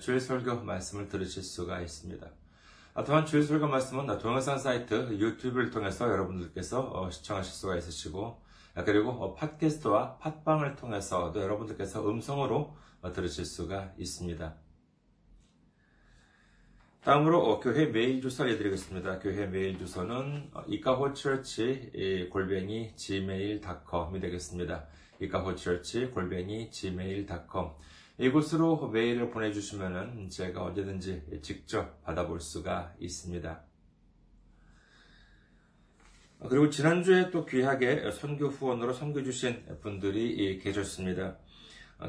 주일 설교 말씀을 들으실 수가 있습니다. 또한 주일 설교 말씀은 동영상 사이트 유튜브를 통해서 여러분들께서 시청하실 수가 있으시고 그리고 팟캐스트와 팟빵을 통해서도 여러분들께서 음성으로 들으실 수가 있습니다. 다음으로 교회 메일 주소 알려드리겠습니다. 교회 메일 주소는 이카호처치 골뱅이 gmail.com이 되겠습니다. 이카호처치 골뱅이 gmail.com 이곳으로 메일을 보내주시면 제가 언제든지 직접 받아볼 수가 있습니다. 그리고 지난주에 또 귀하게 선교 후원으로 섬겨주신 분들이 계셨습니다.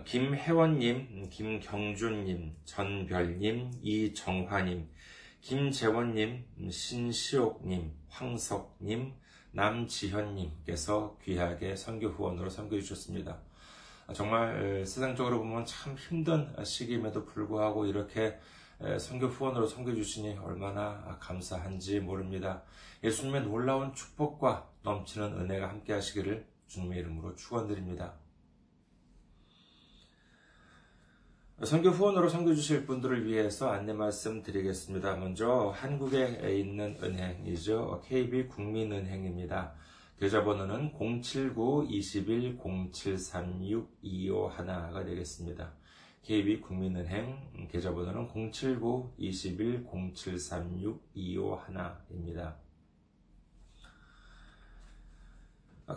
김혜원님, 김경준님, 전별님, 이정화님, 김재원님, 신시옥님, 황석님, 남지현님께서 귀하게 선교 후원으로 섬겨주셨습니다. 정말 세상적으로 보면 참 힘든 시기임에도 불구하고 이렇게 선교 후원으로 섬겨 주시니 얼마나 감사한지 모릅니다. 예수님의 놀라운 축복과 넘치는 은혜가 함께 하시기를 주님의 이름으로 축원드립니다. 선교 후원으로 섬겨 주실 분들을 위해서 안내 말씀 드리겠습니다. 먼저 한국에 있는 은행이죠. KB 국민은행입니다. 계좌번호는 079-21-0736-251가 되겠습니다. KB 국민은행 계좌번호는 079-21-0736-251입니다.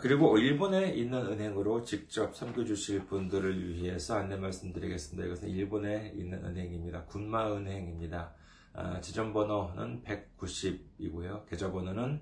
그리고 일본에 있는 은행으로 직접 섬겨주실 분들을 위해서 안내 말씀드리겠습니다. 이것은 일본에 있는 은행입니다. 군마은행입니다. 지점번호는 190이고요. 계좌번호는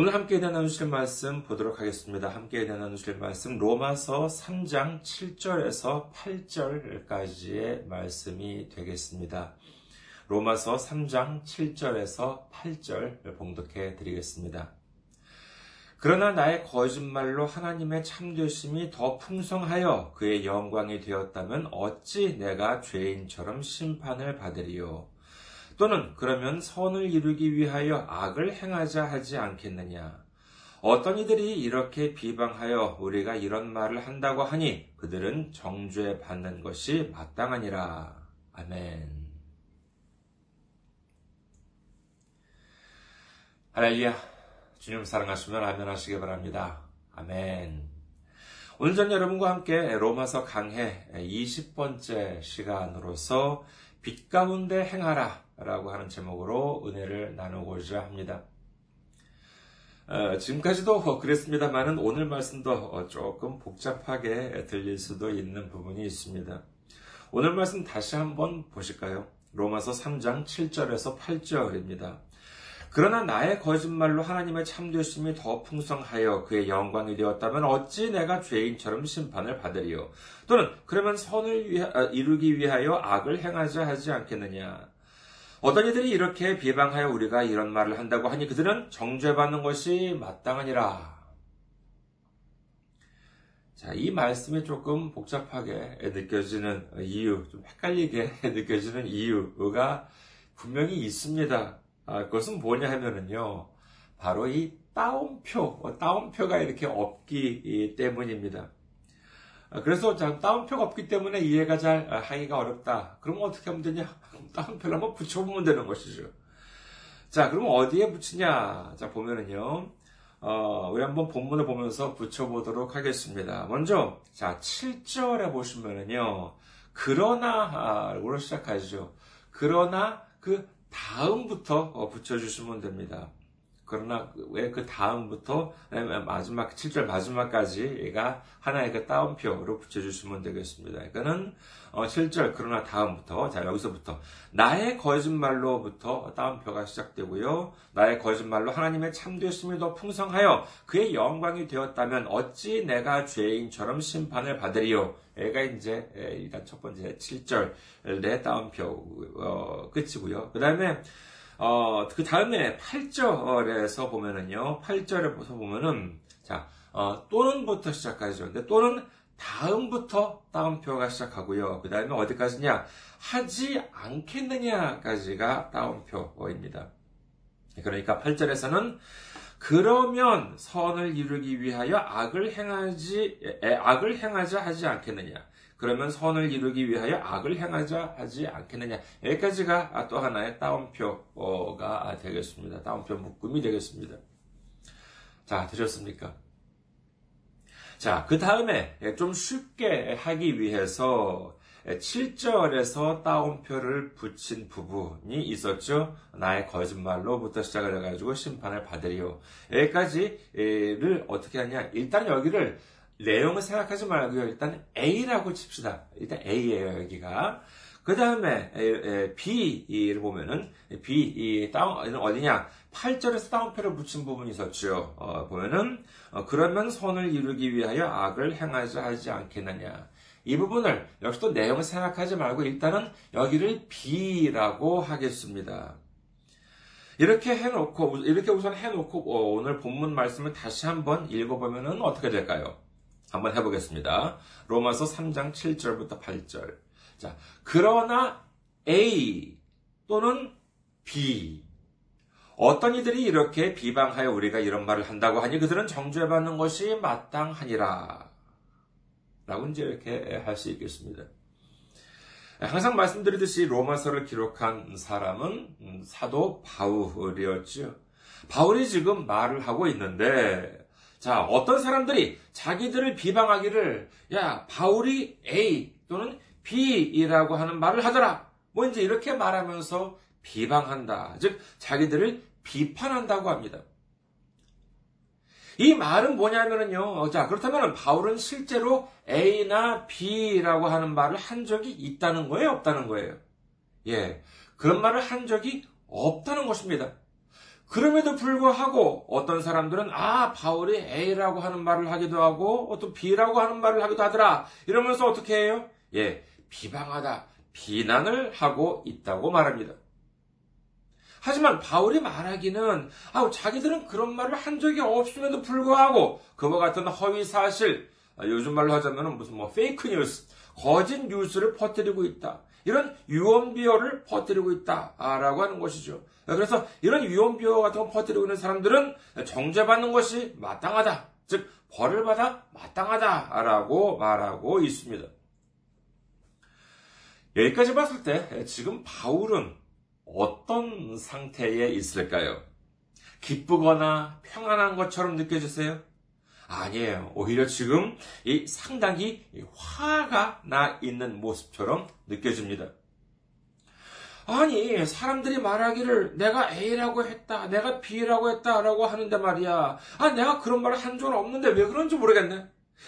오늘 함께 나누실 말씀 보도록 하겠습니다. 함께 나누실 말씀 로마서 3장 7절에서 8절까지의 말씀이 되겠습니다. 로마서 3장 7절에서 8절 봉독해 드리겠습니다. 그러나 나의 거짓말로 하나님의 참되심이 더 풍성하여 그의 영광이 되었다면 어찌 내가 죄인처럼 심판을 받으리요? 또는 그러면 선을 이루기 위하여 악을 행하자 하지 않겠느냐? 어떤 이들이 이렇게 비방하여 우리가 이런 말을 한다고 하니 그들은 정죄 받는 것이 마땅하니라. 아멘. 할렐루야. 주님 사랑하시면 아멘 하시기 바랍니다. 아멘. 오늘 전 여러분과 함께 로마서 강해 20번째 시간으로서 빛 가운데 행하라 라고 하는 제목으로 은혜를 나누고자 합니다. 어, 지금까지도 그랬습니다만은 오늘 말씀도 조금 복잡하게 들릴 수도 있는 부분이 있습니다. 오늘 말씀 다시 한번 보실까요? 로마서 3장 7절에서 8절입니다. 그러나 나의 거짓말로 하나님의 참되심이 더 풍성하여 그의 영광이 되었다면 어찌 내가 죄인처럼 심판을 받으리요? 또는 그러면 선을 이루기 위하여 악을 행하자 하지 않겠느냐? 어떤 이들이 이렇게 비방하여 우리가 이런 말을 한다고 하니 그들은 정죄받는 것이 마땅하니라. 자, 이 말씀이 조금 복잡하게 느껴지는 이유, 좀 헷갈리게 느껴지는 이유가 분명히 있습니다. 아, 그것은 뭐냐 하면은요, 바로 이 따옴표, 따옴표가 이렇게 없기 때문입니다. 아, 그래서 따옴표가 없기 때문에 이해가 잘 하기가 어렵다. 그러면 어떻게 하면 되냐? 따옴표를 한번 붙여보면 되는 것이죠. 자, 그럼 어디에 붙이냐? 자, 보면은요. 어, 우리 한번 본문을 보면서 붙여보도록 하겠습니다. 먼저, 자, 7절에 보시면은요. 그러나, 로 시작하죠. 그러나 그 다음부터 붙여주시면 됩니다. 그러나 왜 그 다음부터 마지막 7절 마지막까지 얘가 하나의 그 따옴표로 붙여주시면 되겠습니다. 이거는 7절 그러나 다음부터 자 여기서부터 나의 거짓말로부터 따옴표가 시작되고요. 나의 거짓말로 하나님의 참되심이 더 풍성하여 그의 영광이 되었다면 어찌 내가 죄인처럼 심판을 받으리요. 얘가 이제 일단 첫 번째 7절 내 따옴표 어, 끝이고요. 그 다음에 어, 그 다음에 8절에서 보면은요, 8절에서 보면은, 자, 어, 또는부터 시작하죠. 근데 또는 다음부터 따옴표가 시작하고요. 그 다음에 어디까지냐? 하지 않겠느냐까지가 따옴표입니다. 그러니까 8절에서는 그러면 선을 이루기 위하여 악을 행하지, 악을 행하자 하지 않겠느냐. 그러면 선을 이루기 위하여 악을 행하자 하지 않겠느냐. 여기까지가 또 하나의 따옴표가 되겠습니다. 따옴표 묶음이 되겠습니다. 자, 되셨습니까? 자, 그 다음에 좀 쉽게 하기 위해서 7절에서 따옴표를 붙인 부분이 있었죠. 나의 거짓말로부터 시작을 해가지고 심판을 받으리요. 여기까지를 어떻게 하냐. 일단 여기를 내용을 생각하지 말고요. 일단 A라고 칩시다. 일단 A예요, 여기가. 그 다음에 B를 보면은 B 다운 어디냐? 8절에서 다운표를 붙인 부분이 있었죠. 어, 보면은 어, 그러면 선을 이루기 위하여 악을 행하자 하지 않겠느냐. 이 부분을 역시 또 내용을 생각하지 말고 일단은 여기를 B라고 하겠습니다. 이렇게 해놓고 이렇게 우선 해놓고 어, 오늘 본문 말씀을 다시 한번 읽어보면은 어떻게 될까요? 한번 해보겠습니다. 로마서 3장 7절부터 8절. 자, 그러나 A 또는 B. 어떤 이들이 이렇게 비방하여 우리가 이런 말을 한다고 하니 그들은 정죄받는 것이 마땅하니라. 라고 이제 이렇게 할 수 있겠습니다. 항상 말씀드리듯이 로마서를 기록한 사람은 사도 바울이었죠. 바울이 지금 말을 하고 있는데 자, 어떤 사람들이 자기들을 비방하기를, 야, 바울이 A 또는 B이라고 하는 말을 하더라. 뭐 이제 이렇게 말하면서 비방한다. 즉, 자기들을 비판한다고 합니다. 이 말은 뭐냐면요. 자, 그렇다면 바울은 실제로 A나 B라고 하는 말을 한 적이 있다는 거예요? 없다는 거예요? 예. 그런 말을 한 적이 없다는 것입니다. 그럼에도 불구하고 어떤 사람들은 아 바울이 A라고 하는 말을 하기도 하고 또 B라고 하는 말을 하기도 하더라 이러면서 어떻게 해요? 예 비방하다 비난을 하고 있다고 말합니다. 하지만 바울이 말하기는 아 자기들은 그런 말을 한 적이 없음에도 불구하고 그와 같은 허위 사실 아, 요즘 말로 하자면 무슨 뭐 fake news 거짓 뉴스를 퍼뜨리고 있다. 이런 유언비어를 퍼뜨리고 있다라고 하는 것이죠. 그래서 이런 유언비어 같은 거 퍼뜨리고 있는 사람들은 정죄받는 것이 마땅하다. 즉 벌을 받아 마땅하다라고 말하고 있습니다. 여기까지 봤을 때 지금 바울은 어떤 상태에 있을까요? 기쁘거나 평안한 것처럼 느껴지세요? 아니에요. 오히려 지금 이 상당히 화가 나 있는 모습처럼 느껴집니다. 아니, 사람들이 말하기를 내가 A라고 했다, 내가 B라고 했다라고 하는데 말이야. 아, 내가 그런 말을 한 적은 없는데 왜 그런지 모르겠네.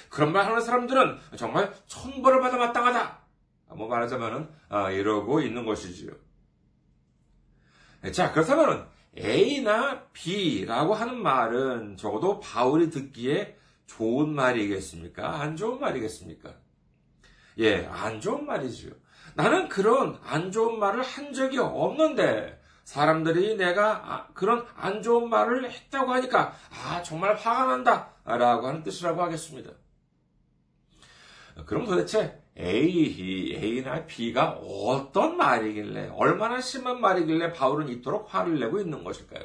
그런 말 하는 사람들은 정말 천벌을 받아 마땅하다. 뭐 말하자면은, 아, 이러고 있는 것이지요. 자, 그렇다면은, A나 B라고 하는 말은 적어도 바울이 듣기에 좋은 말이겠습니까? 안 좋은 말이겠습니까? 예, 안 좋은 말이지요. 나는 그런 안 좋은 말을 한 적이 없는데, 사람들이 내가 아, 그런 안 좋은 말을 했다고 하니까, 아, 정말 화가 난다. 라고 하는 뜻이라고 하겠습니다. 그럼 도대체 A, A나 B가 어떤 말이길래, 얼마나 심한 말이길래 바울은 이토록 화를 내고 있는 것일까요?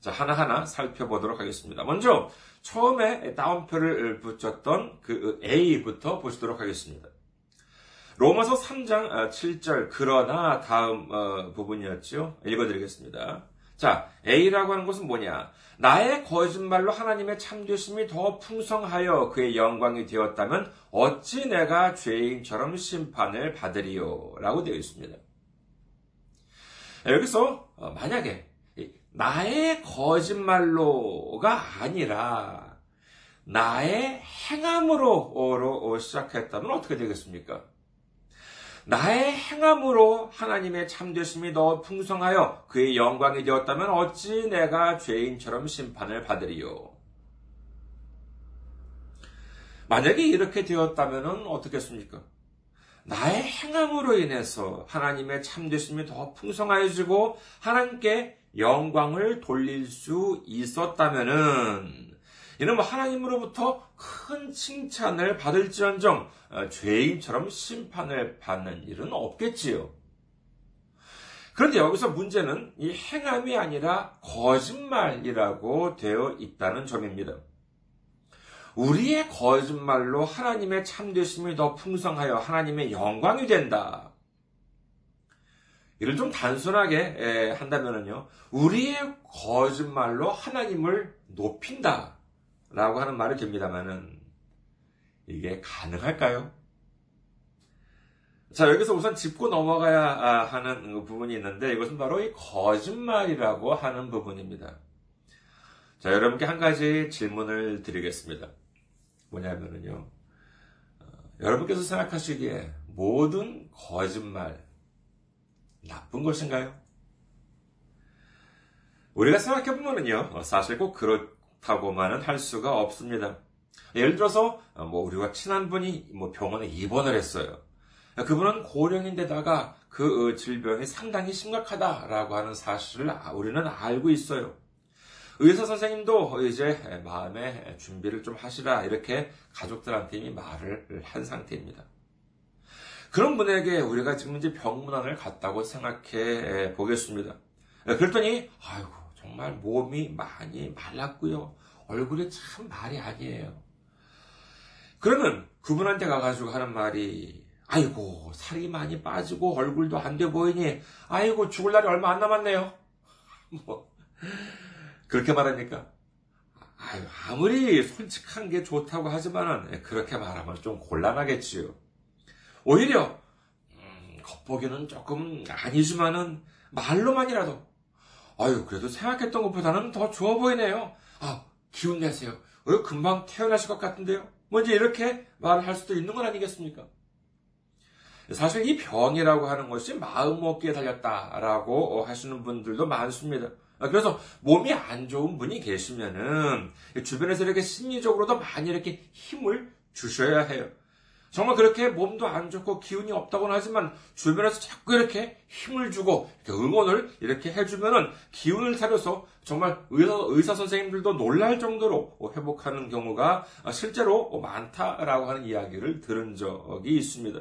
자, 하나하나 살펴보도록 하겠습니다. 먼저, 처음에 다운표를 붙였던 그 A부터 보시도록 하겠습니다. 로마서 3장 7절, 그러나 다음 어, 부분이었죠. 읽어드리겠습니다. 자, A라고 하는 것은 뭐냐? 나의 거짓말로 하나님의 참되심이 더 풍성하여 그의 영광이 되었다면 어찌 내가 죄인처럼 심판을 받으리요? 라고 되어 있습니다. 여기서 어, 만약에 나의 거짓말로가 아니라 나의 행함으로 시작했다면 어떻게 되겠습니까? 나의 행함으로 하나님의 참되심이 더 풍성하여 그의 영광이 되었다면 어찌 내가 죄인처럼 심판을 받으리요? 만약에 이렇게 되었다면 어떻겠습니까? 나의 행함으로 인해서 하나님의 참되심이 더 풍성해지고 하나님께 영광을 돌릴 수 있었다면은 뭐 하나님으로부터 큰 칭찬을 받을지언정 어, 죄인처럼 심판을 받는 일은 없겠지요. 그런데 여기서 문제는 이 행함이 아니라 거짓말이라고 되어 있다는 점입니다. 우리의 거짓말로 하나님의 참되심이 더 풍성하여 하나님의 영광이 된다. 이를 좀 단순하게 한다면요. 우리의 거짓말로 하나님을 높인다. 라고 하는 말이 됩니다만은, 이게 가능할까요? 자, 여기서 우선 짚고 넘어가야 아, 하는 부분이 있는데, 이것은 바로 이 거짓말이라고 하는 부분입니다. 자, 여러분께 한 가지 질문을 드리겠습니다. 뭐냐면은요, 어, 여러분께서 생각하시기에 모든 거짓말 나쁜 것인가요? 우리가 생각해보면은요, 어, 사실 꼭 그렇 다고만은 할 수가 없습니다. 예를 들어서, 어, 뭐, 우리가 친한 분이 뭐 병원에 입원을 했어요. 그분은 고령인데다가 그 질병이 상당히 심각하다라고 하는 사실을 우리는 알고 있어요. 의사 선생님도 이제 마음의 준비를 좀 하시라 이렇게 가족들한테 이미 말을 한 상태입니다. 그런 분에게 우리가 지금 이제 병문안을 갔다고 생각해 보겠습니다. 그랬더니 아이고 정말 몸이 많이 말랐고요. 얼굴이 참 말이 아니에요. 그러면 그분한테 가가지고 하는 말이 아이고 살이 많이 빠지고 얼굴도 안 돼 보이니 아이고 죽을 날이 얼마 안 남았네요. 뭐 그렇게 말합니까? 아유, 아무리 솔직한 게 좋다고 하지만은 그렇게 말하면 좀 곤란하겠지요. 오히려 음, 겉보기는 조금 아니지만은 말로만이라도 아유 그래도 생각했던 것보다는 더 좋아 보이네요. 아 기운 내세요. 어, 금방 태어나실 것 같은데요. 먼저 이렇게 말을 할 수도 있는 건 아니겠습니까? 사실 이 병이라고 하는 것이 마음 먹기에 달렸다라고 하시는 분들도 많습니다. 아, 그래서 몸이 안 좋은 분이 계시면은 주변에서 이렇게 심리적으로도 많이 이렇게 힘을 주셔야 해요. 정말 그렇게 몸도 안 좋고 기운이 없다고는 하지만 주변에서 자꾸 이렇게 힘을 주고 이렇게 응원을 이렇게 해주면은 기운을 차려서 정말 의사, 의사 선생님들도 놀랄 정도로 회복하는 경우가 실제로 많다라고 하는 이야기를 들은 적이 있습니다.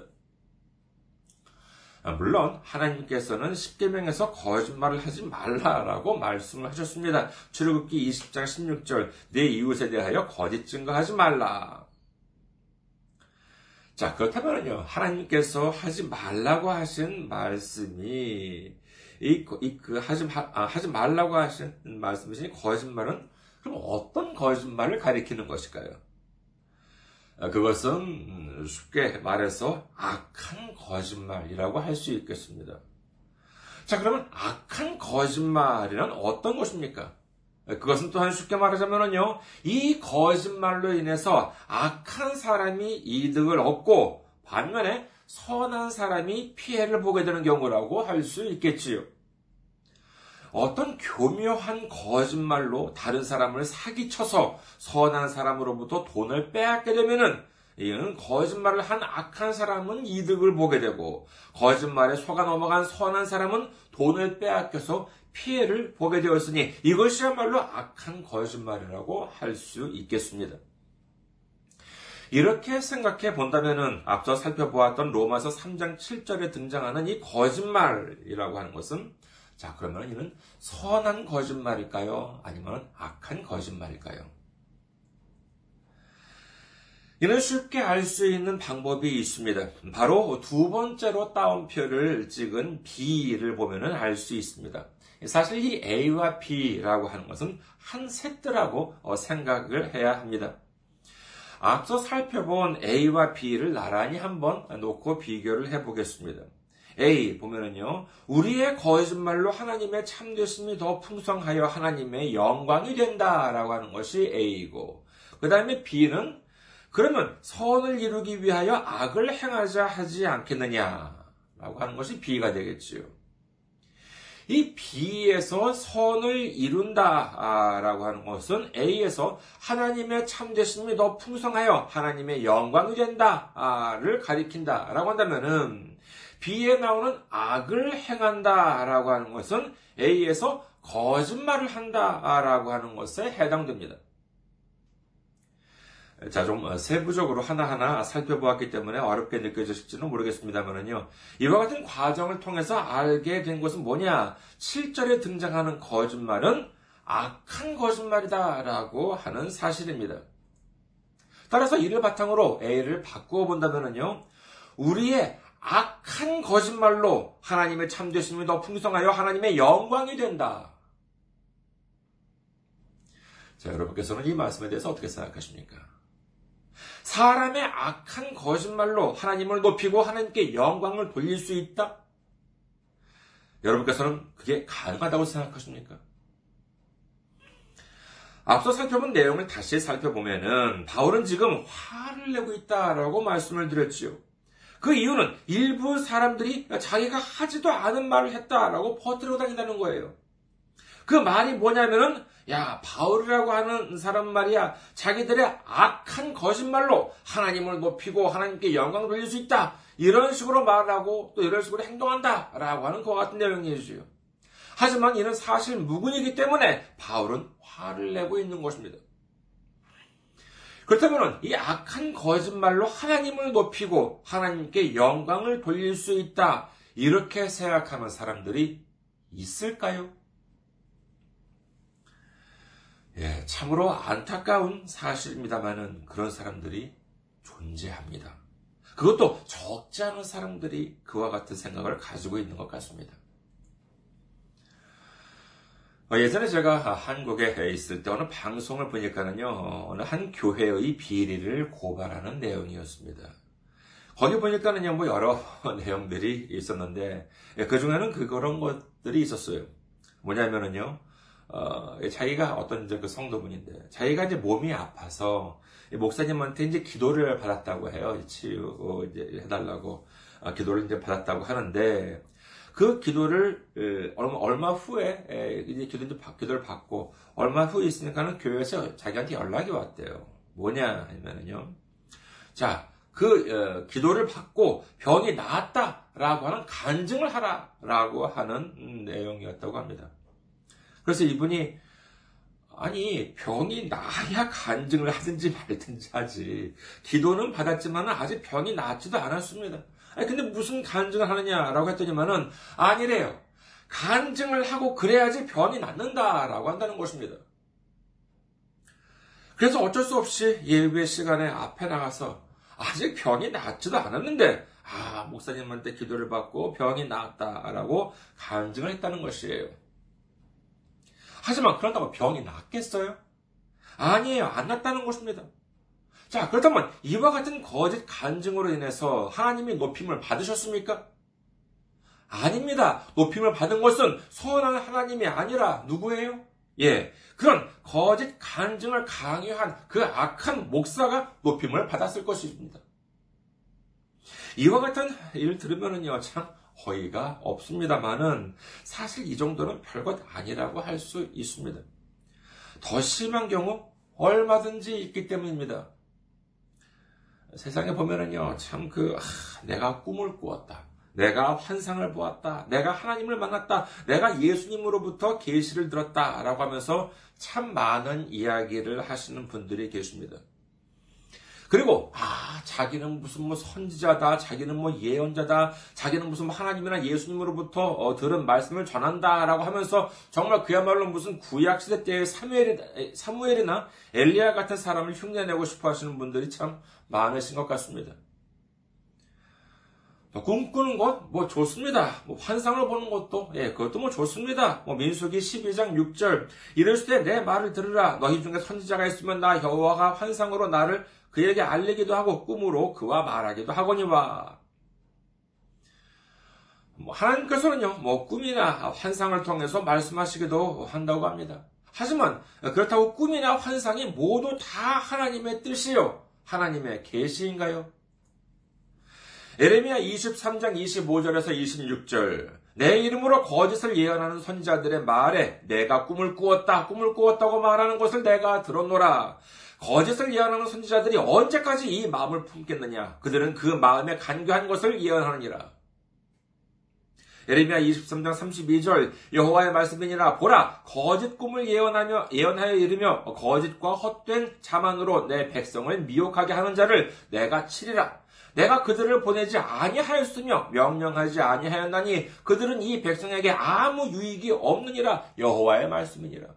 아, 물론 하나님께서는 십계명에서 거짓말을 하지 말라라고 말씀을 하셨습니다. 출애굽기 20장 16절 내 이웃에 대하여 거짓 증거하지 말라. 자 그렇다면요 하나님께서 하지 말라고 하신 말씀이 이그 하지 아, 하지 말라고 하신 말씀이신 거짓말은 그럼 어떤 거짓말을 가리키는 것일까요? 아, 그것은 쉽게 말해서 악한 거짓말이라고 할 수 있겠습니다. 자, 그러면 악한 거짓말이란 어떤 것입니까? 그것은 또한 쉽게 말하자면요, 이 거짓말로 인해서 악한 사람이 이득을 얻고 반면에 선한 사람이 피해를 보게 되는 경우라고 할 수 있겠지요. 어떤 교묘한 거짓말로 다른 사람을 사기쳐서 선한 사람으로부터 돈을 빼앗게 되면은 이는 거짓말을 한 악한 사람은 이득을 보게 되고 거짓말에 속아 넘어간 선한 사람은 돈을 빼앗겨서 피해를 보게 되었으니 이것이야말로 악한 거짓말이라고 할 수 있겠습니다. 이렇게 생각해 본다면은 앞서 살펴보았던 로마서 3장 7절에 등장하는 이 거짓말이라고 하는 것은 자, 그러면 이는 선한 거짓말일까요? 아니면 악한 거짓말일까요? 이는 쉽게 알 수 있는 방법이 있습니다. 바로 두 번째로 따옴표를 찍은 B를 보면 알수 있습니다. 사실 이 A와 B라고 하는 것은 한 세트라고 생각을 해야 합니다. 앞서 살펴본 A와 B를 나란히 한번 놓고 비교를 해보겠습니다. A 보면은요. 우리의 거짓말로 하나님의 참되심이 더 풍성하여 하나님의 영광이 된다라고 하는 것이 A이고 그 다음에 B는 그러면 선을 이루기 위하여 악을 행하자 하지 않겠느냐 라고 하는 것이 B가 되겠지요. 이 B에서 선을 이룬다라고 하는 것은 A에서 하나님의 참되심이 더 풍성하여 하나님의 영광이 된다를 가리킨다라고 한다면은 B에 나오는 악을 행한다라고 하는 것은 A에서 거짓말을 한다라고 하는 것에 해당됩니다. 자, 좀 어, 세부적으로 하나하나 살펴보았기 때문에 어렵게 느껴지실지는 모르겠습니다만은요. 이와 같은 과정을 통해서 알게 된 것은 뭐냐? 7절에 등장하는 거짓말은 악한 거짓말이다라고 하는 사실입니다. 따라서 이를 바탕으로 A를 바꾸어 본다면요. 우리의 악한 거짓말로 하나님의 참되심이 더 풍성하여 하나님의 영광이 된다. 자, 여러분께서는 이 말씀에 대해서 어떻게 생각하십니까? 사람의 악한 거짓말로 하나님을 높이고 하나님께 영광을 돌릴 수 있다? 여러분께서는 그게 가능하다고 생각하십니까? 앞서 살펴본 내용을 다시 살펴보면은 바울은 지금 화를 내고 있다라고 말씀을 드렸지요. 그 이유는 일부 사람들이 자기가 하지도 않은 말을 했다라고 퍼뜨리고 다닌다는 거예요. 그 말이 뭐냐면은 야, 바울이라고 하는 사람 말이야. 자기들의 악한 거짓말로 하나님을 높이고 하나님께 영광 돌릴 수 있다. 이런 식으로 말하고 또 이런 식으로 행동한다. 라고 하는 것 같은 내용이죠. 하지만 이는 사실 무근이기 때문에 바울은 화를 내고 있는 것입니다. 그렇다면 이 악한 거짓말로 하나님을 높이고 하나님께 영광을 돌릴 수 있다. 이렇게 생각하는 사람들이 있을까요? 예, 참으로 안타까운 사실입니다만은 그런 사람들이 존재합니다. 그것도 적지 않은 사람들이 그와 같은 생각을 가지고 있는 것 같습니다. 어, 예전에 제가 한국에 있을 때 어느 방송을 보니까는요, 어느 한 교회의 비리를 고발하는 내용이었습니다. 거기 보니까는요, 뭐 여러 내용들이 있었는데, 예, 그 중에는 그런 것들이 있었어요. 뭐냐면은요, 어, 자기가 어떤 이제 그 성도분인데, 자기가 이제 몸이 아파서, 목사님한테 이제 기도를 받았다고 해요. 치유, 어, 이제 해달라고, 어, 기도를 이제 받았다고 하는데, 그 기도를, 얼마, 얼마 후에, 이제 기도, 기도를 받고, 얼마 후에 있으니까는 교회에서 자기한테 연락이 왔대요. 뭐냐, 하면은요. 자, 그, 어, 기도를 받고 병이 나았다라고 하는 간증을 하라라고 하는 음, 내용이었다고 합니다. 그래서 이분이 아니 병이 나야 간증을 하든지 말든지 하지 기도는 받았지만 아직 병이 낫지도 않았습니다. 아니 근데 무슨 간증을 하느냐라고 했더니만은 아니래요. 간증을 하고 그래야지 병이 낫는다라고 한다는 것입니다. 그래서 어쩔 수 없이 예배 시간에 앞에 나가서 아직 병이 낫지도 않았는데 아 목사님한테 기도를 받고 병이 나았다라고 간증을 했다는 것이에요. 하지만 그렇다고 병이 낫겠어요? 아니에요. 안 낫다는 것입니다. 자, 그렇다면 이와 같은 거짓 간증으로 인해서 하나님이 높임을 받으셨습니까? 아닙니다. 높임을 받은 것은 선한 하나님이 아니라 누구예요? 예, 그런 거짓 간증을 강요한 그 악한 목사가 높임을 받았을 것입니다. 이와 같은 일을 들으면은요, 참 허위가 없습니다만은 사실 이 정도는 별것 아니라고 할 수 있습니다. 더 심한 경우 얼마든지 있기 때문입니다. 세상에 보면은요, 참 그, 아, 내가 꿈을 꾸었다. 내가 환상을 보았다. 내가 하나님을 만났다. 내가 예수님으로부터 계시를 들었다. 라고 하면서 참 많은 이야기를 하시는 분들이 계십니다. 그리고 아 자기는 무슨 뭐 선지자다, 자기는 뭐 예언자다, 자기는 무슨 뭐 하나님이나 예수님으로부터 어, 들은 말씀을 전한다라고 하면서 정말 그야말로 무슨 구약 시대 때의 사무엘이, 사무엘이 나 엘리야 같은 사람을 흉내내고 싶어하시는 분들이 참 많으신 것 같습니다. 꿈꾸는 것, 뭐 좋습니다. 뭐 환상을 보는 것도, 예, 그것도 뭐 좋습니다. 뭐 민수기 12장 6절. 이럴 때 내 말을 들으라. 너희 중에 선지자가 있으면 나 여호와가 환상으로 나를 그에게 알리기도 하고 꿈으로 그와 말하기도 하거니와. 뭐 하나님께서는요, 뭐 꿈이나 환상을 통해서 말씀하시기도 한다고 합니다. 하지만 그렇다고 꿈이나 환상이 모두 다 하나님의 뜻이요, 하나님의 계시인가요? 에레미야 23장 25절에서 26절 내 이름으로 거짓을 예언하는 선지자들의 말에 내가 꿈을 꾸었다, 꿈을 꾸었다고 말하는 것을 내가 들었노라. 거짓을 예언하는 선지자들이 언제까지 이 마음을 품겠느냐? 그들은 그 마음에 간교한 것을 예언하느니라. 예레미야 23장 32절 여호와의 말씀이니라 보라 거짓 꿈을 예언하며 예언하여 이르며 거짓과 헛된 자만으로 내 백성을 미혹하게 하는 자를 내가 치리라 내가 그들을 보내지 아니하였으며 명령하지 아니하였나니 그들은 이 백성에게 아무 유익이 없느니라 여호와의 말씀이니라.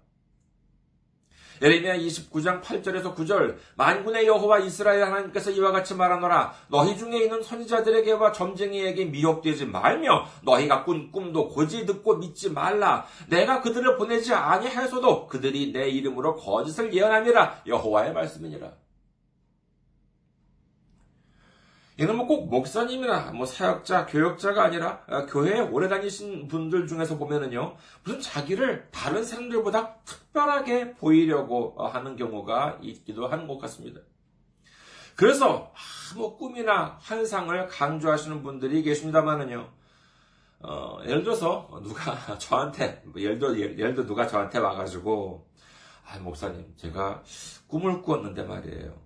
예레미야 29장 8절에서 9절 만군의 여호와 이스라엘 하나님께서 이와 같이 말하노라. 너희 중에 있는 선지자들에게와 점쟁이에게 미혹되지 말며 너희가 꾼 꿈도 고지 듣고 믿지 말라. 내가 그들을 보내지 아니하여서도 그들이 내 이름으로 거짓을 예언함이라. 여호와의 말씀이니라 이는 뭐꼭 목사님이나 뭐 사역자, 교역자가 아니라 아, 교회에 오래 다니신 분들 중에서 보면은요, 무슨 자기를 다른 사람들보다 특별하게 보이려고 하는 경우가 있기도 하는 것 같습니다. 그래서 뭐 꿈이나 환상을 강조하시는 분들이 계십니다만은요, 어, 예를 들어서 누가 저한테 뭐 예를 들어 예를 들어 누가 저한테 와가지고 아 목사님 제가 꿈을 꾸었는데 말이에요.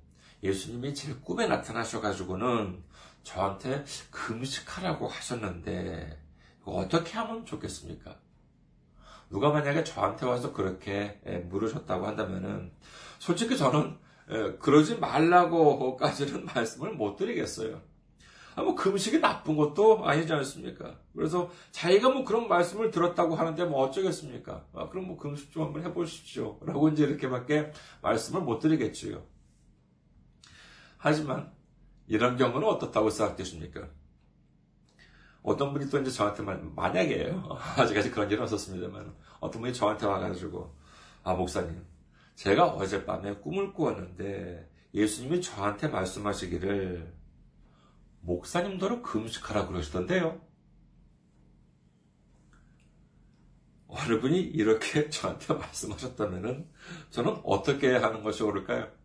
예수님이 제 꿈에 나타나셔가지고는 저한테 금식하라고 하셨는데 어떻게 하면 좋겠습니까? 누가 만약에 저한테 와서 그렇게 물으셨다고 한다면은 솔직히 저는 그러지 말라고까지는 말씀을 못 드리겠어요. 아, 뭐 금식이 나쁜 것도 아니지 않습니까? 그래서 자기가 뭐 그런 말씀을 들었다고 하는데 뭐 어쩌겠습니까? 아, 그럼 뭐 금식 좀 한번 해보십시오. 라고 이제 이렇게밖에 말씀을 못 드리겠지요. 하지만 이런 경우는 어떻다고 생각되십니까? 어떤 분이 또 이제 저한테 만약에요. 아직까지 그런 일은 없었습니다만 어떤 분이 저한테 와가지고 아 목사님 제가 어젯밤에 꿈을 꾸었는데 예수님이 저한테 말씀하시기를 목사님더러 금식하라 그러시던데요. 어느 분이 이렇게 저한테 말씀하셨다면 저는 어떻게 하는 것이 옳을까요?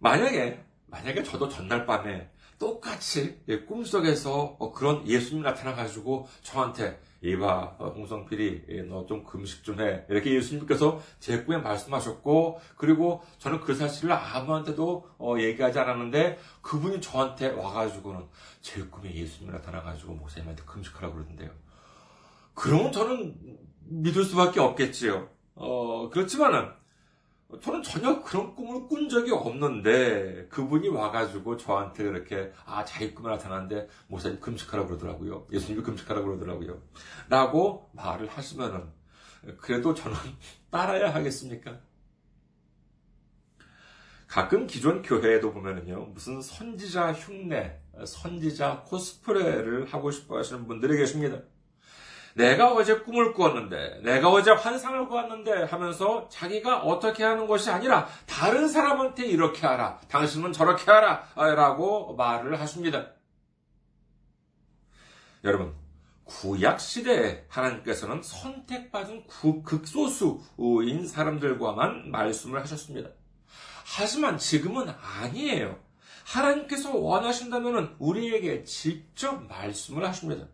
만약에, 만약에 저도 전날 밤에 똑같이 꿈속에서 어, 그런 예수님 나타나가지고 저한테 이봐 어, 홍성필이 너 좀 금식 좀 해 이렇게 예수님께서 제 꿈에 말씀하셨고 그리고 저는 그 사실을 아무한테도 어, 얘기하지 않았는데 그분이 저한테 와가지고는 제 꿈에 예수님이 나타나가지고 목사님한테 금식하라고 그러는데요. 그러면 저는 믿을 수밖에 없겠지요. 어, 그렇지만은 저는 전혀 그런 꿈을 꾼 적이 없는데 그분이 와가지고 저한테 그렇게 아 자기 꿈에 나타났는데 목사님 금식하라고 그러더라고요. 예수님이 금식하라고 그러더라고요. 라고 말을 하시면은 그래도 저는 따라야 하겠습니까? 가끔 기존 교회에도 보면은요 무슨 선지자 흉내, 선지자 코스프레를 하고 싶어 하시는 분들이 계십니다. 내가 어제 꿈을 꾸었는데, 내가 어제 환상을 꾸었는데 하면서 자기가 어떻게 하는 것이 아니라 다른 사람한테 이렇게 하라, 당신은 저렇게 하라, 라고 말을 하십니다. 여러분, 구약 시대에 하나님께서는 선택받은 극소수인 사람들과만 말씀을 하셨습니다. 하지만 지금은 아니에요. 하나님께서 원하신다면 우리에게 직접 말씀을 하십니다.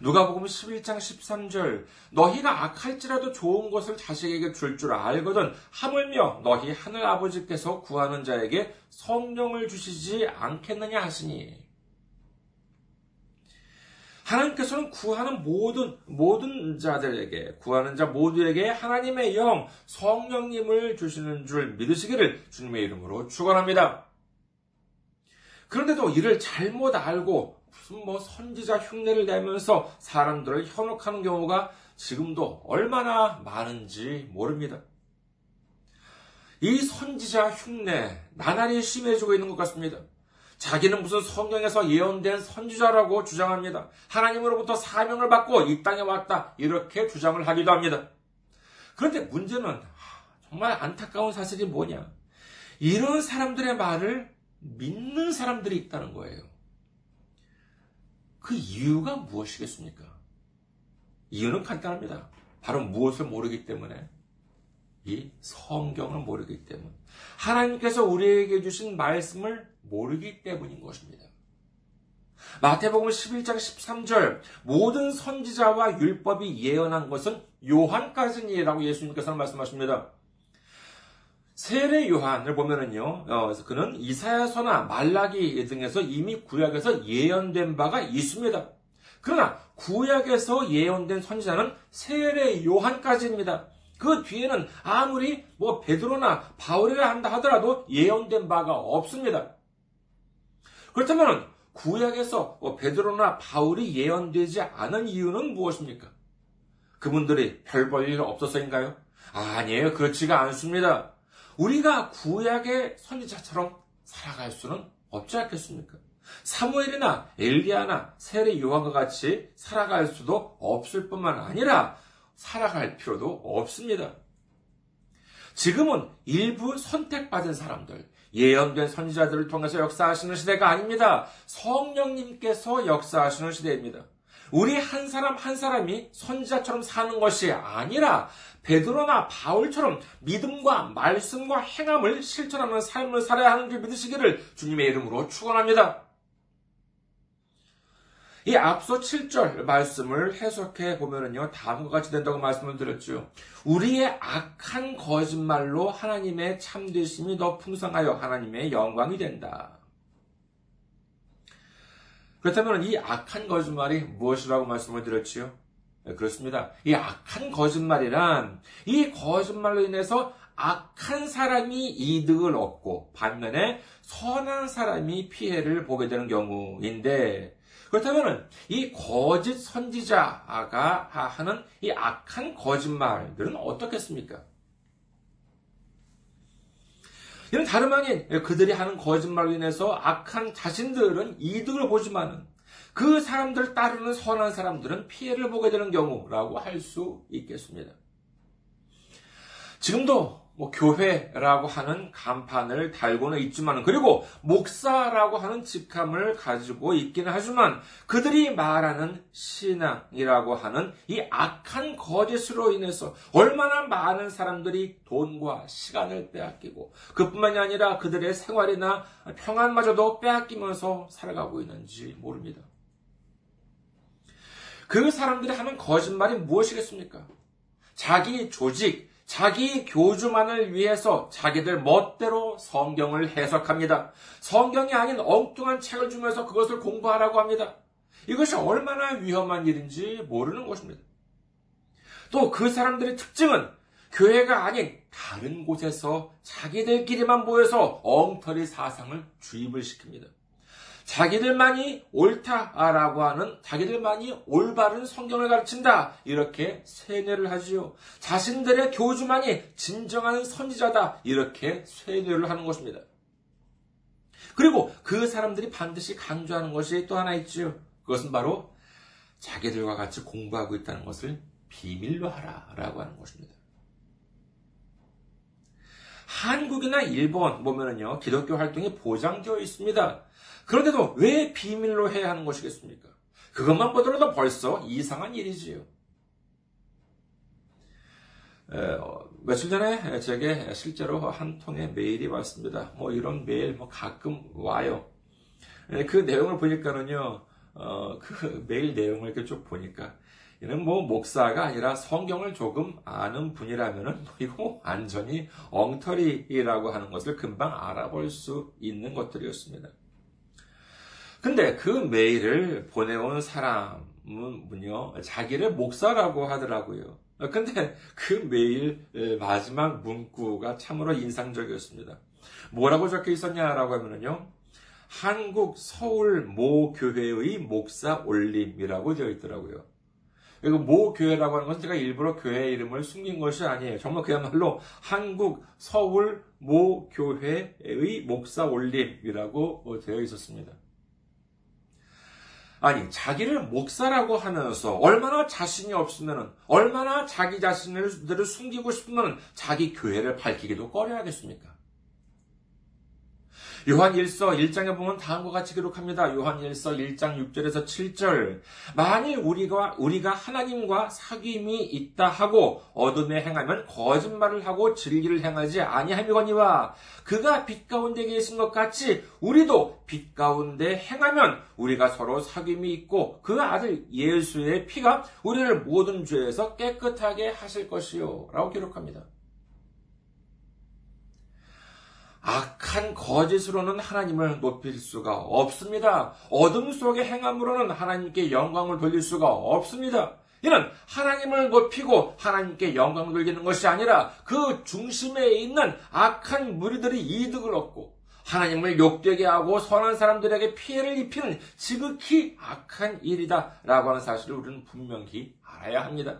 누가복음 11장 13절 너희가 악할지라도 좋은 것을 자식에게 줄줄 알거든 하물며 너희 하늘 아버지께서 구하는 자에게 성령을 주시지 않겠느냐 하시니 하나님께서는 구하는 모든 모든 자들에게 구하는 자 모두에게 하나님의 영 성령님을 주시는 줄 믿으시기를 주님의 이름으로 축원합니다. 그런데도 이를 잘못 알고 무슨 뭐 선지자 흉내를 내면서 사람들을 현혹하는 경우가 지금도 얼마나 많은지 모릅니다. 이 선지자 흉내 나날이 심해지고 있는 것 같습니다. 자기는 무슨 성경에서 예언된 선지자라고 주장합니다. 하나님으로부터 사명을 받고 이 땅에 왔다. 이렇게 주장을 하기도 합니다. 그런데 문제는 정말 안타까운 사실이 뭐냐. 이런 사람들의 말을 믿는 사람들이 있다는 거예요. 그 이유가 무엇이겠습니까? 이유는 간단합니다. 바로 무엇을 모르기 때문에 이 성경을 모르기 때문. 하나님께서 우리에게 주신 말씀을 모르기 때문인 것입니다. 마태복음 11장 13절 모든 선지자와 율법이 예언한 것은 요한까지니라고 예수님께서는 말씀하십니다. 세례 요한을 보면은요, 어, 그는 이사야서나 말라기 등에서 이미 구약에서 예언된 바가 있습니다. 그러나 구약에서 예언된 선지자는 세례 요한까지입니다. 그 뒤에는 아무리 뭐 베드로나 바울이라 한다 하더라도 예언된 바가 없습니다. 그렇다면 구약에서 뭐 베드로나 바울이 예언되지 않은 이유는 무엇입니까? 그분들이 별 볼 일 없어서인가요? 아니에요. 그렇지가 않습니다. 우리가 구약의 선지자처럼 살아갈 수는 없지 않겠습니까? 사무엘이나 엘리야나 세례 요한과 같이 살아갈 수도 없을 뿐만 아니라 살아갈 필요도 없습니다. 지금은 일부 선택받은 사람들, 예언된 선지자들을 통해서 역사하시는 시대가 아닙니다. 성령님께서 역사하시는 시대입니다. 우리 한 사람 한 사람이 선지자처럼 사는 것이 아니라 베드로나 바울처럼 믿음과 말씀과 행함을 실천하는 삶을 살아야 하는 줄 믿으시기를 주님의 이름으로 축원합니다. 이 앞서 7절 말씀을 해석해 보면은요, 다음과 같이 된다고 말씀을 드렸죠. 우리의 악한 거짓말로 하나님의 참되심이 더 풍성하여 하나님의 영광이 된다. 그렇다면 이 악한 거짓말이 무엇이라고 말씀을 드렸지요? 네, 그렇습니다. 이 악한 거짓말이란 이 거짓말로 인해서 악한 사람이 이득을 얻고 반면에 선한 사람이 피해를 보게 되는 경우인데 그렇다면 이 거짓 선지자가 하는 이 악한 거짓말들은 어떻겠습니까? 이는 다름 아닌 그들이 하는 거짓말로 인해서 악한 자신들은 이득을 보지만은 그 사람들을 따르는 선한 사람들은 피해를 보게 되는 경우라고 할 수 있겠습니다. 지금도 뭐 교회라고 하는 간판을 달고는 있지만 그리고 목사라고 하는 직함을 가지고 있기는 하지만 그들이 말하는 신앙이라고 하는 이 악한 거짓으로 인해서 얼마나 많은 사람들이 돈과 시간을 빼앗기고 그뿐만이 아니라 그들의 생활이나 평안마저도 빼앗기면서 살아가고 있는지 모릅니다. 그 사람들이 하는 거짓말이 무엇이겠습니까? 자기 조직, 자기 교주만을 위해서 자기들 멋대로 성경을 해석합니다. 성경이 아닌 엉뚱한 책을 주면서 그것을 공부하라고 합니다. 이것이 얼마나 위험한 일인지 모르는 것입니다. 또 그 사람들의 특징은 교회가 아닌 다른 곳에서 자기들끼리만 모여서 엉터리 사상을 주입을 시킵니다. 자기들만이 옳다라고 하는 자기들만이 올바른 성경을 가르친다 이렇게 세뇌를 하지요. 자신들의 교주만이 진정한 선지자다 이렇게 세뇌를 하는 것입니다. 그리고 그 사람들이 반드시 강조하는 것이 또 하나 있지요. 그것은 바로 자기들과 같이 공부하고 있다는 것을 비밀로 하라라고 하는 것입니다. 한국이나 일본 보면은요 기독교 활동이 보장되어 있습니다. 그런데도 왜 비밀로 해야 하는 것이겠습니까? 그것만 보더라도 벌써 이상한 일이지요. 에, 어, 며칠 전에 제게 실제로 한 통의 메일이 왔습니다. 뭐 이런 메일 뭐 가끔 와요. 에, 그 내용을 보니까는요, 어, 그 메일 내용을 이렇게 쭉 보니까 이는 뭐 목사가 아니라 성경을 조금 아는 분이라면은 뭐 이거 완전히 엉터리라고 하는 것을 금방 알아볼 수 있는 것들이었습니다. 근데 그 메일을 보내온 사람은요, 자기를 목사라고 하더라고요. 근데 그 메일 마지막 문구가 참으로 인상적이었습니다. 뭐라고 적혀 있었냐라고 하면요, 한국 서울 모 교회의 목사 올림이라고 되어 있더라고요. 그리고 모 교회라고 하는 것은 제가 일부러 교회 이름을 숨긴 것이 아니에요. 정말 그야말로 한국 서울 모 교회의 목사 올림이라고 되어 있었습니다. 아니, 자기를 목사라고 하면서 얼마나 자신이 없으면, 얼마나 자기 자신을 숨기고 싶으면 자기 교회를 밝히기도 꺼려 하겠습니까? 요한 1서 1장에 보면 다음과 같이 기록합니다. 요한 1서 1장 6절에서 7절. 만일 우리가, 우리가 하나님과 사귐이 있다 하고 어둠에 행하면 거짓말을 하고 진리를 행하지 아니함이거니와 그가 빛 가운데 계신 것 같이 우리도 빛 가운데 행하면 우리가 서로 사귐이 있고 그 아들 예수의 피가 우리를 모든 죄에서 깨끗하게 하실 것이요. 라고 기록합니다. 악한 거짓으로는 하나님을 높일 수가 없습니다. 어둠 속의 행함으로는 하나님께 영광을 돌릴 수가 없습니다. 이는 하나님을 높이고 하나님께 영광을 돌리는 것이 아니라 그 중심에 있는 악한 무리들이 이득을 얻고 하나님을 욕되게 하고 선한 사람들에게 피해를 입히는 지극히 악한 일이다 라고 하는 사실을 우리는 분명히 알아야 합니다.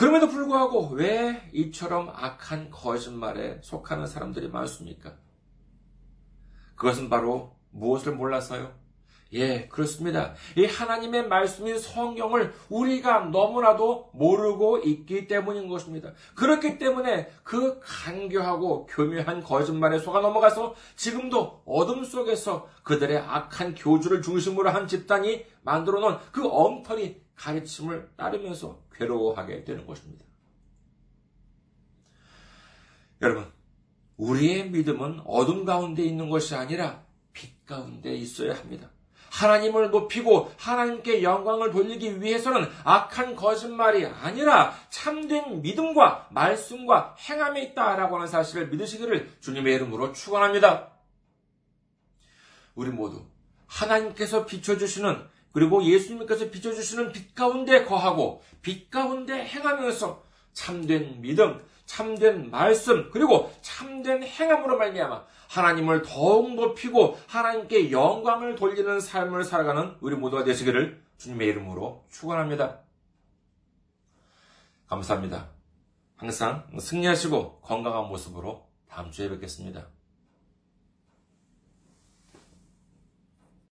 그럼에도 불구하고 왜 이처럼 악한 거짓말에 속하는 사람들이 많습니까? 그것은 바로 무엇을 몰라서요? 예, 그렇습니다. 이 하나님의 말씀인 성경을 우리가 너무나도 모르고 있기 때문인 것입니다. 그렇기 때문에 그 간교하고 교묘한 거짓말에 속아 넘어가서 지금도 어둠 속에서 그들의 악한 교주를 중심으로 한 집단이 만들어 놓은 그 엉터리 가르침을 따르면서 괴로워하게 되는 것입니다. 여러분, 우리의 믿음은 어둠 가운데 있는 것이 아니라 빛 가운데 있어야 합니다. 하나님을 높이고 하나님께 영광을 돌리기 위해서는 악한 거짓말이 아니라 참된 믿음과 말씀과 행함에 있다라고 하는 사실을 믿으시기를 주님의 이름으로 축원합니다. 우리 모두 하나님께서 비춰주시는 그리고 예수님께서 비춰주시는 빛 가운데 거하고 빛 가운데 행하면서 참된 믿음, 참된 말씀, 그리고 참된 행함으로 말미암아 하나님을 더욱 높이고 하나님께 영광을 돌리는 삶을 살아가는 우리 모두가 되시기를 주님의 이름으로 축원합니다. 감사합니다. 항상 승리하시고 건강한 모습으로 다음 주에 뵙겠습니다.